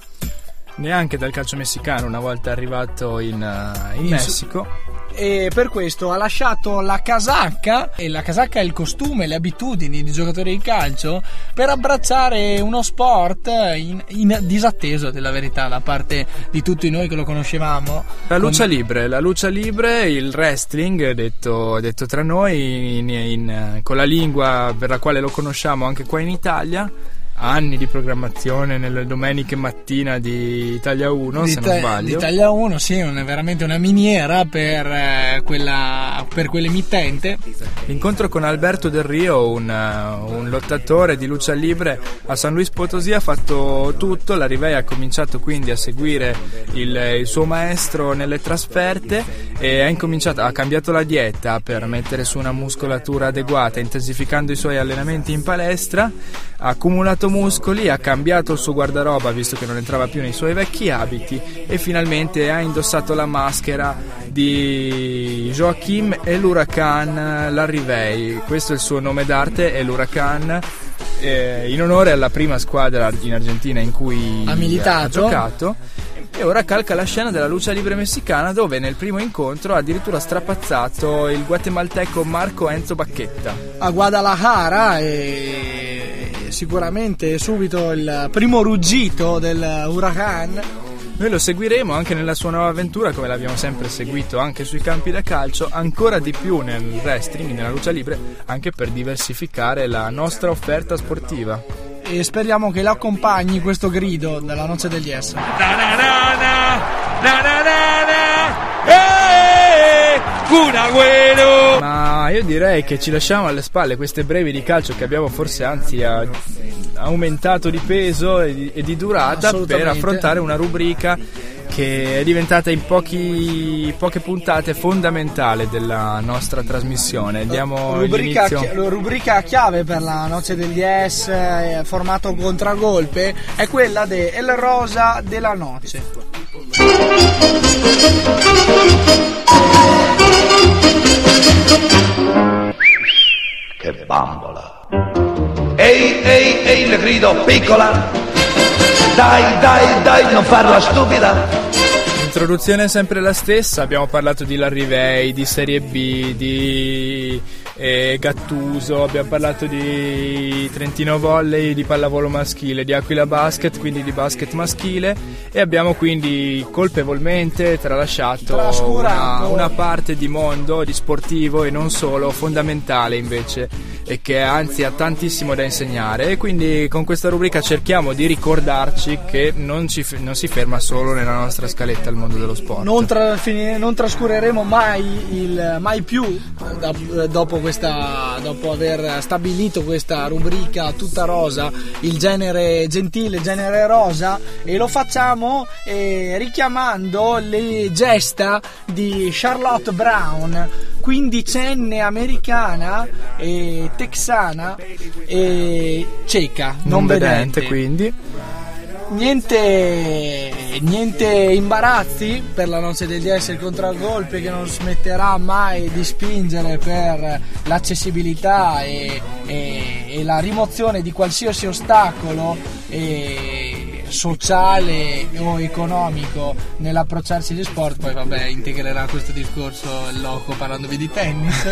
Neanche dal calcio messicano una volta arrivato in, uh, in Messico. e per questo ha lasciato la casacca e la casacca è il costume, le abitudini di giocatori di calcio per abbracciare uno sport in, in disatteso della verità da parte di tutti noi che lo conoscevamo. La lucia Con- libre, la lucia libre, il wrestling, detto, detto tra noi, in- con la lingua per la quale lo conosciamo anche qua in Italia. Anni di programmazione nelle domeniche mattina di Italia 1, di se non sbaglio. di Italia 1, sì, è veramente una miniera per, eh, quella, per quell'emittente. L'incontro con Alberto Del Rio, un, uh, un lottatore di lucia libre a San Luis Potosí, ha fatto tutto. La Rivei ha cominciato quindi a seguire il, il suo maestro nelle trasferte e ha, ha cambiato la dieta per mettere su una muscolatura adeguata, intensificando i suoi allenamenti in palestra. Ha accumulato muscoli, ha cambiato il suo guardaroba visto che non entrava più nei suoi vecchi abiti e finalmente ha indossato la maschera di Joachim e l'Huracan Larrivei. Questo è il suo nome d'arte, è l'Huracan. eh, in onore alla prima squadra in Argentina in cui Ha militato. ha giocato e ora calca la scena della lucia libre messicana dove nel primo incontro ha addirittura strapazzato il guatemalteco Marco Enzo Bacchetta. a Guadalajara e sicuramente subito il primo ruggito del Huracan. Noi lo seguiremo anche nella sua nuova avventura, come l'abbiamo sempre seguito anche sui campi da calcio, ancora di più nel wrestling, nella lucia libre, anche per diversificare la nostra offerta sportiva. E speriamo che lo accompagni questo grido della noce degli S. Un agüero! Ma io direi che ci lasciamo alle spalle queste brevi di calcio che abbiamo forse anzi a- aumentato di peso e di, e di durata per affrontare una rubrica che è diventata in pochi- poche puntate fondamentale della nostra trasmissione. Diamo Rubrica, chi- rubrica chiave per la noce degli S, eh, formato contragolpe, è quella de El Rosa della Noce. Che bambola! Ehi, ehi, ehi, le grido, piccola! Dai, dai, dai, non farla stupida! L'introduzione è sempre la stessa, abbiamo parlato di Larrivei, di Serie B, di eh, Gattuso, abbiamo parlato di Trentino Volley, di pallavolo maschile, di Aquila Basket, quindi di basket maschile. E abbiamo quindi colpevolmente tralasciato una, una parte di mondo, di sportivo e non solo, fondamentale invece e che anzi ha tantissimo da insegnare e quindi con questa rubrica cerchiamo di ricordarci che non, ci non si ferma solo nella nostra scaletta il mondo dello sport. Non, tra- non trascureremo mai, il, mai più dopo, questa, dopo aver stabilito questa rubrica tutta rosa, il genere gentile, genere rosa, e lo facciamo eh, richiamando le gesta di Charlotte Brown, quindicenne americana e texana e ceca, non, non vedente vedente quindi. Niente, niente imbarazzi per la noce del DS il contragolpe che non smetterà mai di spingere per l'accessibilità e, e- e la rimozione di qualsiasi ostacolo e sociale o economico nell'approcciarsi agli sport poi vabbè integrerà questo discorso il loco parlandovi di tennis.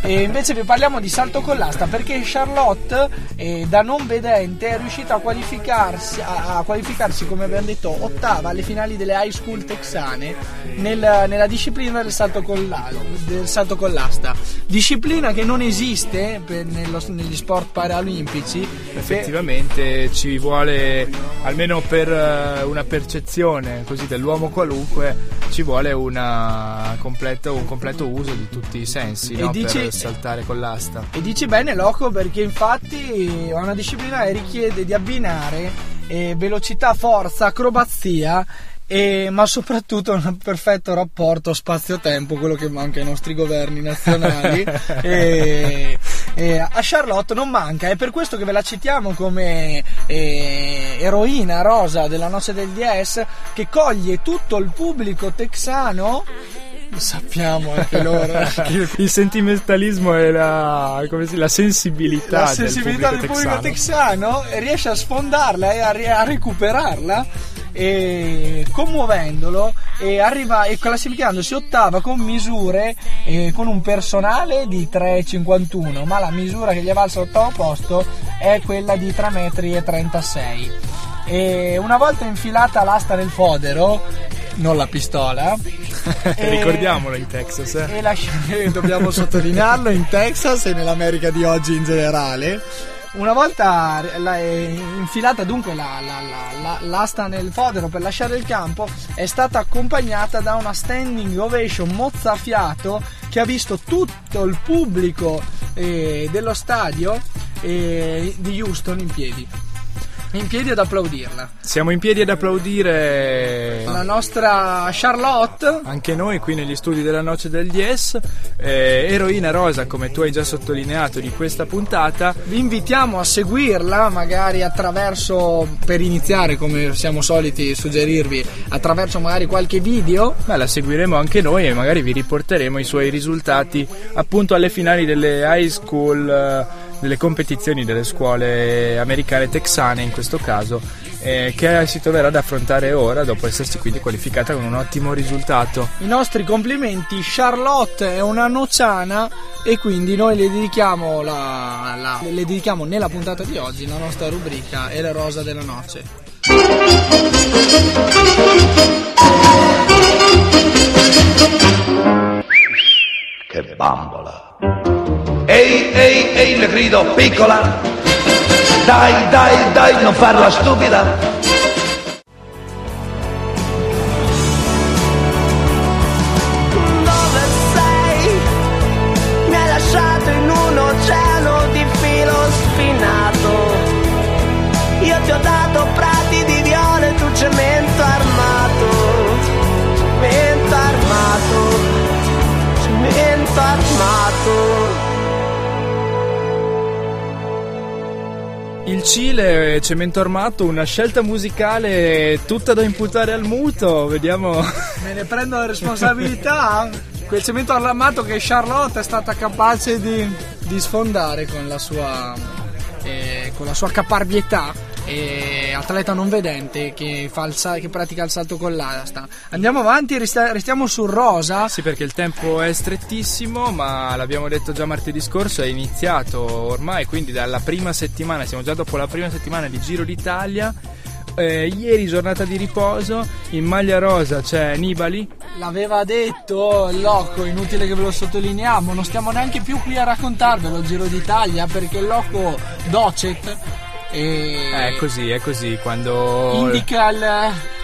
[laughs] E invece vi parliamo di salto con l'asta perché Charlotte eh, da non vedente è riuscita a qualificarsi, a, a qualificarsi come abbiamo detto ottava alle finali delle high school texane nel- nella disciplina del salto, con la- del salto con l'asta. Disciplina che non esiste per- nello- negli sport paralimpici. Effettivamente ci vuole, almeno per eh, una percezione così dell'uomo qualunque, ci vuole una completo- un completo uso di tutti i sensi E no? dici- per saltare con l'asta. E dici bene Loco perché infatti è una disciplina che richiede di abbinare eh, velocità, forza, acrobazia e- ma soprattutto un perfetto rapporto spazio-tempo, quello che manca ai nostri governi nazionali. [laughs] e, eh, a Charlotte non manca, è per questo che ve la citiamo come eh, eroina rosa della noce del DS che coglie tutto il pubblico texano. Lo sappiamo anche [laughs] loro. Il sentimentalismo e la, come si, la sensibilità, la sensibilità del pubblico, del pubblico texano. texano riesce a sfondarla e a, a recuperarla e commuovendolo e arriva e classificandosi ottava con misure eh, con un personale di 3,51 ma la misura che gli è valsa all'ottavo posto è quella di 3,36 m e una volta infilata l'asta nel fodero non la pistola e... [laughs] ricordiamolo in Texas eh. e la... [laughs] dobbiamo sottolinearlo in Texas e nell'America di oggi in generale una volta la, infilata dunque la, la, l'asta nel fodero per lasciare il campo, è stata accompagnata da una standing ovation mozzafiato che ha visto tutto il pubblico eh, dello stadio eh, di Houston in piedi in piedi ad applaudirla. Siamo in piedi ad applaudire la nostra Charlotte. Anche noi qui negli studi della Noce del Dies, eh, eroina rosa come tu hai già sottolineato di questa puntata. Vi invitiamo a seguirla magari attraverso, per iniziare come siamo soliti suggerirvi, attraverso magari qualche video. Beh, la seguiremo anche noi e magari vi riporteremo i suoi risultati appunto alle finali delle high school. Eh, delle competizioni delle scuole americane texane in questo caso eh, che si troverà ad affrontare ora dopo essersi quindi qualificata con un ottimo risultato. I nostri complimenti, Charlotte è una nociana e quindi noi le dedichiamo, la, la, le dedichiamo nella puntata di oggi la nostra rubrica è la rosa della noce. Che bambola! Ehi, ehi, ehi, le grido, piccola, dai, dai, dai, non farla stupida. Il Cile, cemento armato, una scelta musicale tutta da imputare al muto, vediamo. [laughs] Me ne prendo la responsabilità. Quel cemento armato che Charlotte è stata capace di, di sfondare con la sua, eh, con la sua caparbietà e atleta non vedente che, sal- che pratica il salto con l'asta. Andiamo avanti, resta- restiamo sul rosa. Sì, perché il tempo è strettissimo, ma l'abbiamo detto già martedì scorso, è iniziato ormai, quindi dalla prima settimana, siamo già dopo la prima settimana di Giro d'Italia. Eh, ieri giornata di riposo, in maglia rosa c'è Nibali. L'aveva detto Loco, inutile che ve lo sottolineiamo, non stiamo neanche più qui a raccontarvelo il Giro d'Italia perché Loco Docet e è così, è così quando indica il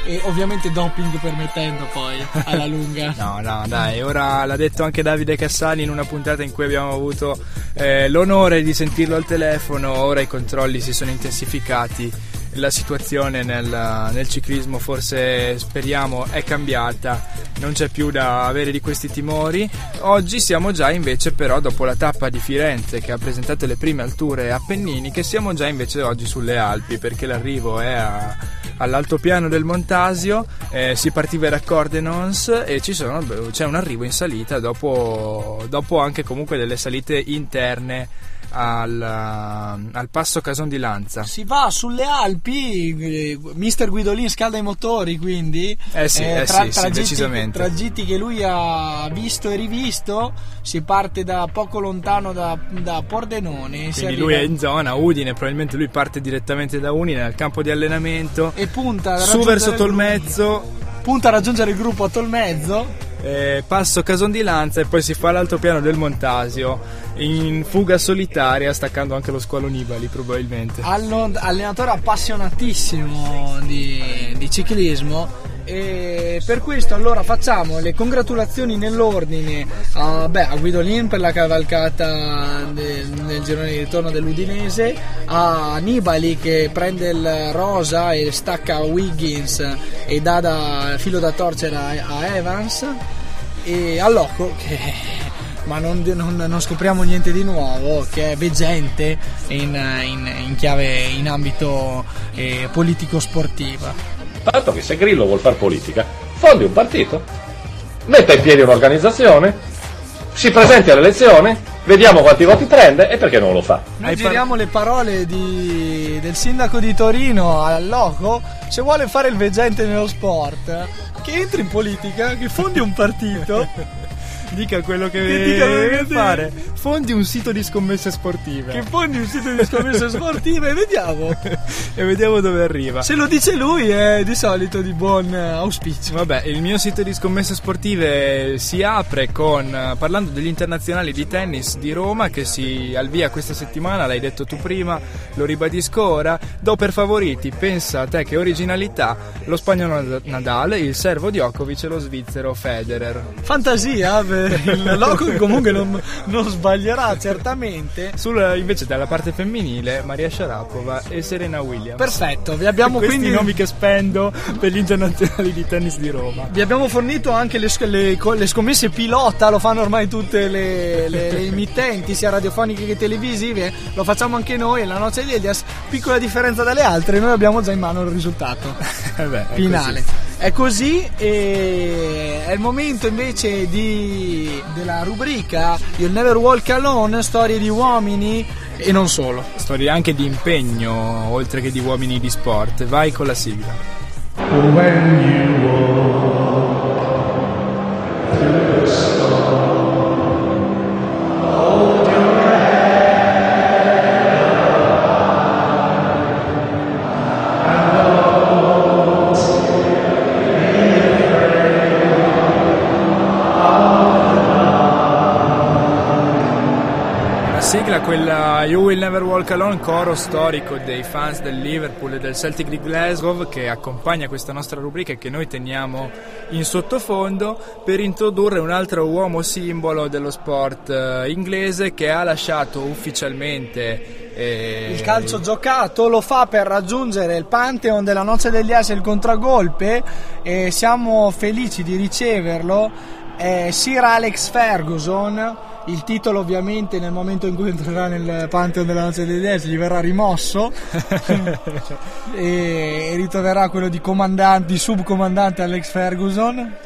e ovviamente doping permettendo poi alla lunga. [laughs] no, no, dai, ora l'ha detto anche Davide Cassani in una puntata in cui abbiamo avuto eh, l'onore di sentirlo al telefono, ora i controlli si sono intensificati la situazione nel, nel, ciclismo forse speriamo è cambiata, non c'è più da avere di questi timori. Oggi siamo già invece però dopo la tappa di Firenze che ha presentato le prime alture appenniniche, siamo già invece oggi sulle Alpi perché l'arrivo è a, all'altopiano del Montasio, eh, si partiva da Cordenons e sono, c'è un arrivo in salita dopo, dopo anche comunque delle salite interne al, al, passo Cason di Lanza. Si va sulle Alpi, eh, Mister Guidolin scalda i motori, quindi eh sì, eh, tra, sì, sì, decisamente. tragitti che lui ha visto e rivisto, si parte da poco lontano da, da Pordenone. Quindi lui è in zona Udine, probabilmente lui parte direttamente da Udine al campo di allenamento e punta su verso Tolmezzo. Punta a raggiungere il gruppo a Tolmezzo eh, passo Cason di Lanza e poi si fa l'altopiano del Montasio in fuga solitaria staccando anche lo squalo Nibali probabilmente. Allo, allenatore appassionatissimo di, di ciclismo e per questo allora facciamo le congratulazioni nell'ordine a, beh, a Guidolin per la cavalcata del, nel girone di ritorno dell'Udinese a Nibali che prende il rosa e stacca Wiggins e dà da filo da torcere a, a Evans e a Loco che ma non, non- non scopriamo niente di nuovo, che è veggente in, in- in chiave in ambito eh, politico-sportiva. Tanto che se Grillo vuol fare politica, fondi un partito, metta in piedi un'organizzazione, si presenti all'elezione, vediamo quanti voti prende e perché non lo fa. Noi giriamo le parole di- del sindaco di Torino al loco, se vuole fare il veggente nello sport, che entri in politica, che fondi un partito. [laughs] Dica quello che, Che dica quello deve fare. Fondi un sito di scommesse sportive. Che fondi un sito di scommesse sportive e vediamo. [laughs] e vediamo dove arriva. Se lo dice lui è di solito di buon eh, auspicio. Vabbè, il mio sito di scommesse sportive si apre con eh, parlando degli internazionali di tennis di Roma che si al via questa settimana, l'hai detto tu prima, lo ribadisco ora. Do per favoriti, pensa a te che originalità, lo spagnolo Nadal, il servo Djokovic e lo svizzero Federer. Fantasia per il che comunque non, non sbaglierà certamente. Sul, invece dalla parte femminile Maria Sharapova e Serena Williams. Perfetto, vi abbiamo Questi quindi nomi che spendo per gli internazionali di tennis di Roma. Vi abbiamo fornito anche le, le le scommesse pilota, lo fanno ormai tutte le, le- le emittenti, sia radiofoniche che televisive, lo facciamo anche noi e la noce di Elias, piccola differenza dalle altre, noi abbiamo già in mano il risultato [laughs] Eh beh, finale. così. È così e è il momento invece di, della rubrica You'll Never Walk Alone, storie di uomini e non solo. Storie anche di impegno, oltre che di uomini di sport. Vai con la sigla. When you walk Will Never Walk Alone, coro storico dei fans del Liverpool e del Celtic di Glasgow che accompagna questa nostra rubrica e che noi teniamo in sottofondo per introdurre un altro uomo simbolo dello sport eh, inglese che ha lasciato ufficialmente eh, Il calcio giocato lo fa per raggiungere il Pantheon della Noce degli As e il contragolpe e siamo felici di riceverlo. È Sir Alex Ferguson, il titolo ovviamente nel momento in cui entrerà nel Pantheon della Noce degli As gli verrà rimosso [laughs] e, ritroverà quello di comandante, di subcomandante Alex Ferguson.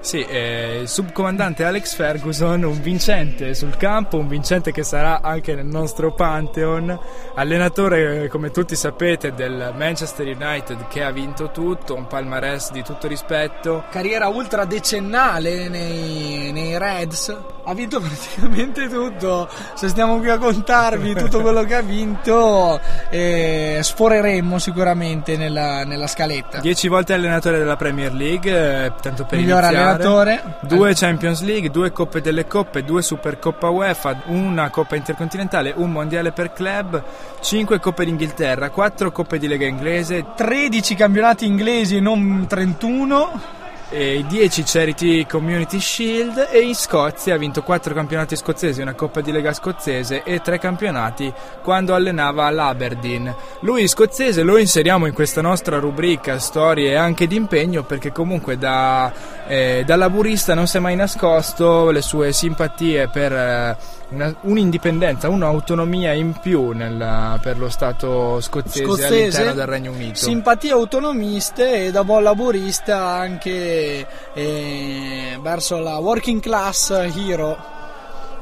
Sì, eh, il subcomandante Alex Ferguson, un vincente sul campo, un vincente che sarà anche nel nostro Pantheon, allenatore eh, come tutti sapete del Manchester United che ha vinto tutto, un palmarès di tutto rispetto. Carriera ultra decennale nei, nei Reds, ha vinto praticamente tutto. Se stiamo qui a contarvi tutto quello che ha vinto, eh, sforeremmo sicuramente nella, nella scaletta. Dieci volte allenatore della Premier League, eh, tanto per Miglior iniziare. allenatore. Due Champions League, due Coppe delle Coppe, due Supercoppa UEFA, una Coppa Intercontinentale, un Mondiale per club, cinque Coppe d'Inghilterra, quattro Coppe di Lega Inglese, 13 campionati inglesi e non 31. E 10 Charity Community Shield e in Scozia ha vinto 4 campionati scozzesi, una Coppa di Lega scozzese e 3 campionati quando allenava l'Aberdeen. Lui scozzese lo inseriamo in questa nostra rubrica storie anche di impegno perché comunque da, eh, da laburista non si è mai nascosto le sue simpatie per eh, una- un'indipendenza, un'autonomia in più nel- per lo Stato scozzese, Scozzese, all'interno del Regno Unito. simpatie autonomiste e da buon laburista anche eh, verso la working class hero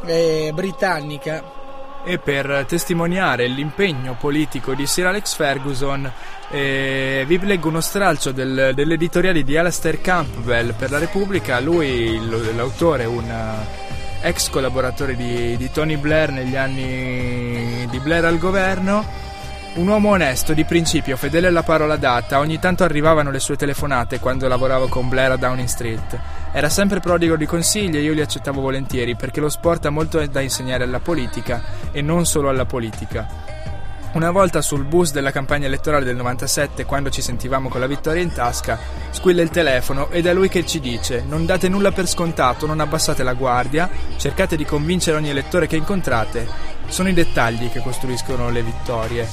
eh, britannica. e per testimoniare l'impegno politico di Sir Alex Ferguson eh, vi leggo uno stralcio del- dell'editoriale di Alastair Campbell per la Repubblica lui l'autore un ex collaboratore di, di Tony Blair negli anni di Blair al governo un uomo onesto, di principio, fedele alla parola data, ogni tanto arrivavano le sue telefonate quando lavoravo con Blair a Downing Street. Era sempre prodigo di consigli e io li accettavo volentieri perché lo sport ha molto da insegnare alla politica e non solo alla politica. Una volta sul bus della campagna elettorale del 97, quando ci sentivamo con la vittoria in tasca, squilla il telefono ed è lui che ci dice: Non date nulla per scontato, non abbassate la guardia, cercate di convincere ogni elettore che incontrate. Sono i dettagli che costruiscono le vittorie.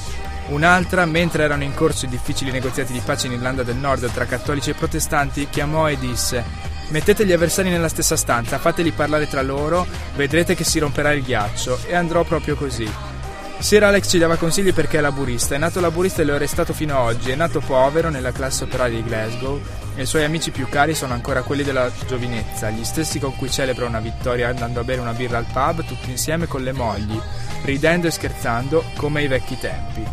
Un'altra, mentre erano in corso i difficili negoziati di pace in Irlanda del Nord tra cattolici e protestanti, chiamò e disse: Mettete gli avversari nella stessa stanza, fateli parlare tra loro, vedrete che si romperà il ghiaccio. E andrò proprio così. Sir Alex ci dava consigli perché è laburista, è nato laburista e lo è restato fino ad oggi, è nato povero nella classe operaia di Glasgow e i suoi amici più cari sono ancora quelli della giovinezza, gli stessi con cui celebra una vittoria andando a bere una birra al pub tutti insieme con le mogli, ridendo e scherzando come ai vecchi tempi.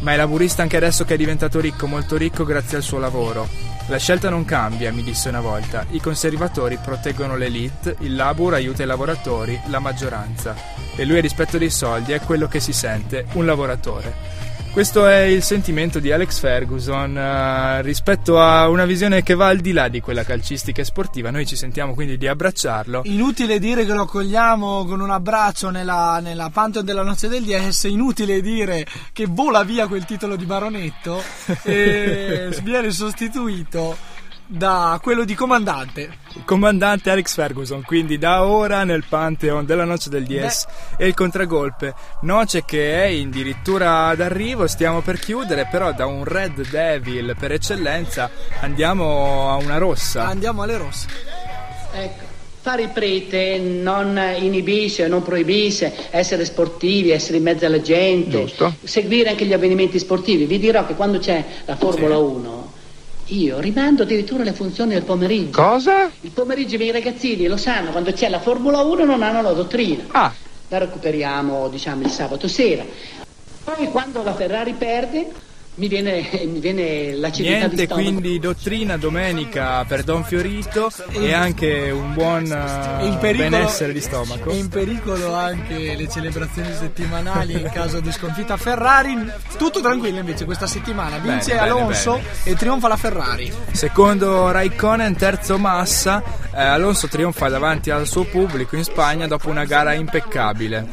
Ma è laburista anche adesso che è diventato ricco, molto ricco grazie al suo lavoro. La scelta non cambia, mi disse una volta. I conservatori proteggono l'elite, il labor aiuta i lavoratori, la maggioranza. E lui rispetto dei soldi è quello che si sente, un lavoratore. Questo è il sentimento di Alex Ferguson eh, rispetto a una visione che va al di là di quella calcistica e sportiva. Noi ci sentiamo quindi di abbracciarlo. Inutile dire che lo cogliamo con un abbraccio nella, nella Pantheon della Noce del DS, inutile dire che vola via quel titolo di baronetto [laughs] e viene sostituito da quello di comandante. Comandante Alex Ferguson, quindi da ora nel Pantheon della Noce del Dies e il contragolpe. Noce che è addirittura d'arrivo, stiamo per chiudere, però da un Red Devil per eccellenza andiamo a una rossa. Andiamo alle rosse. Ecco. Fare il prete non inibisce, non proibisce essere sportivi, essere in mezzo alla gente, Giusto. seguire anche gli avvenimenti sportivi. Vi dirò che quando c'è la Formula Sì. 1 io rimando addirittura le funzioni del pomeriggio. Cosa? Il pomeriggio i miei ragazzini lo sanno, quando c'è la Formula 1 non hanno la dottrina. Ah. La recuperiamo, diciamo, il sabato sera. Poi quando la Ferrari perde mi viene, mi viene Niente quindi dottrina domenica per Don Fiorito e anche un buon eh, pericolo- benessere di stomaco. E in pericolo anche le celebrazioni settimanali in caso di sconfitta Ferrari. Tutto tranquillo invece questa settimana. Vince Bene, bene, Alonso bene. e trionfa la Ferrari. Secondo Raikkonen, terzo Massa, eh, Alonso trionfa davanti al suo pubblico in Spagna dopo una gara impeccabile.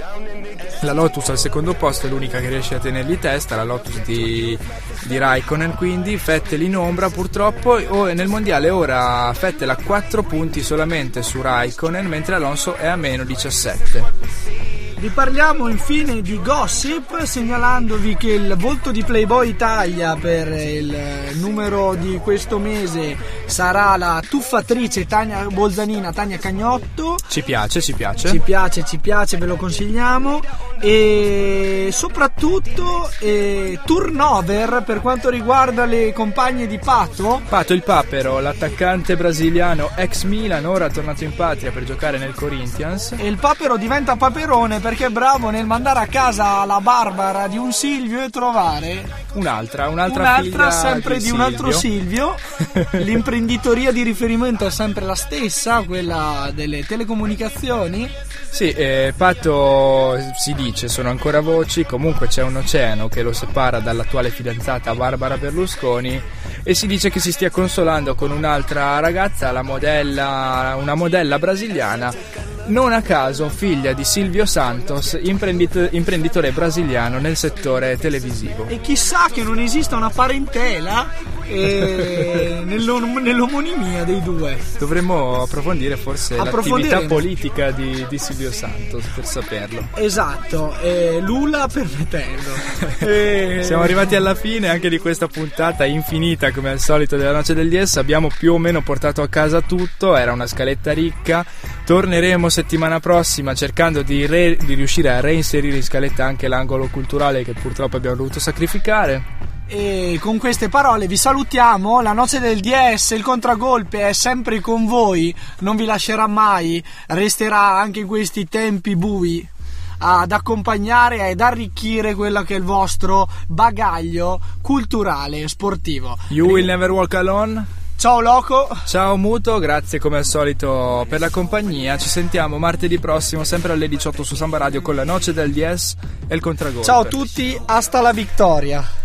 La Lotus al secondo posto è l'unica che riesce a tenergli testa, la Lotus di, di Raikkonen quindi, Vettel in ombra purtroppo, o nel mondiale ora Vettel ha 4 punti solamente su Raikkonen mentre Alonso è a meno 17. Vi parliamo infine di gossip segnalandovi che il volto di Playboy Italia per il numero di questo mese sarà la tuffatrice Tania Bolzanina, Tania Cagnotto. Ci piace, ci piace. Ci piace, ci piace, ve lo consigliamo. E soprattutto eh, turnover per quanto riguarda le compagne di Pato. Pato il Papero, l'attaccante brasiliano ex Milan, ora tornato in patria per giocare nel Corinthians. E il papero diventa paperone perché è bravo nel mandare a casa la Barbara di un Silvio e trovare Un'altra, un'altra, un'altra sempre di, un altro Silvio. Silvio. [laughs] L'imprenditoria di riferimento è sempre la stessa, quella delle telecomunicazioni. Sì, eh, Pato si dice, sono ancora voci, comunque c'è un oceano che lo separa dall'attuale fidanzata Barbara Berlusconi e si dice che si stia consolando con un'altra ragazza, la modella, una modella brasiliana, non a caso figlia di Silvio Santos, imprendit- imprenditore brasiliano nel settore televisivo. E chissà che non esista una parentela eh, [laughs] nell'om- nell'omonimia dei due. Dovremmo approfondire forse l'attività politica di, di Silvio Santos per saperlo. Esatto, eh, Lula permettendo. [laughs] Eh, Siamo arrivati alla fine anche di questa puntata infinita come al solito della Noce del DS. Abbiamo più o meno portato a casa tutto, era una scaletta ricca. Torneremo settimana prossima cercando di, re- di riuscire a reinserire in scaletta anche l'angolo culturale che purtroppo abbiamo dovuto sacrificare. E con queste parole vi salutiamo. La noce del DS, il contragolpe è sempre con voi, non vi lascerà mai, resterà anche in questi tempi bui ad accompagnare ed arricchire quello che è il vostro bagaglio culturale e sportivo. You will never walk alone. Ciao Loco. Ciao Muto, grazie come al solito per la compagnia. Ci sentiamo martedì prossimo, sempre alle 18 su Samba Radio con la Noce del DS e il contragolpe. Ciao a tutti, hasta la vittoria.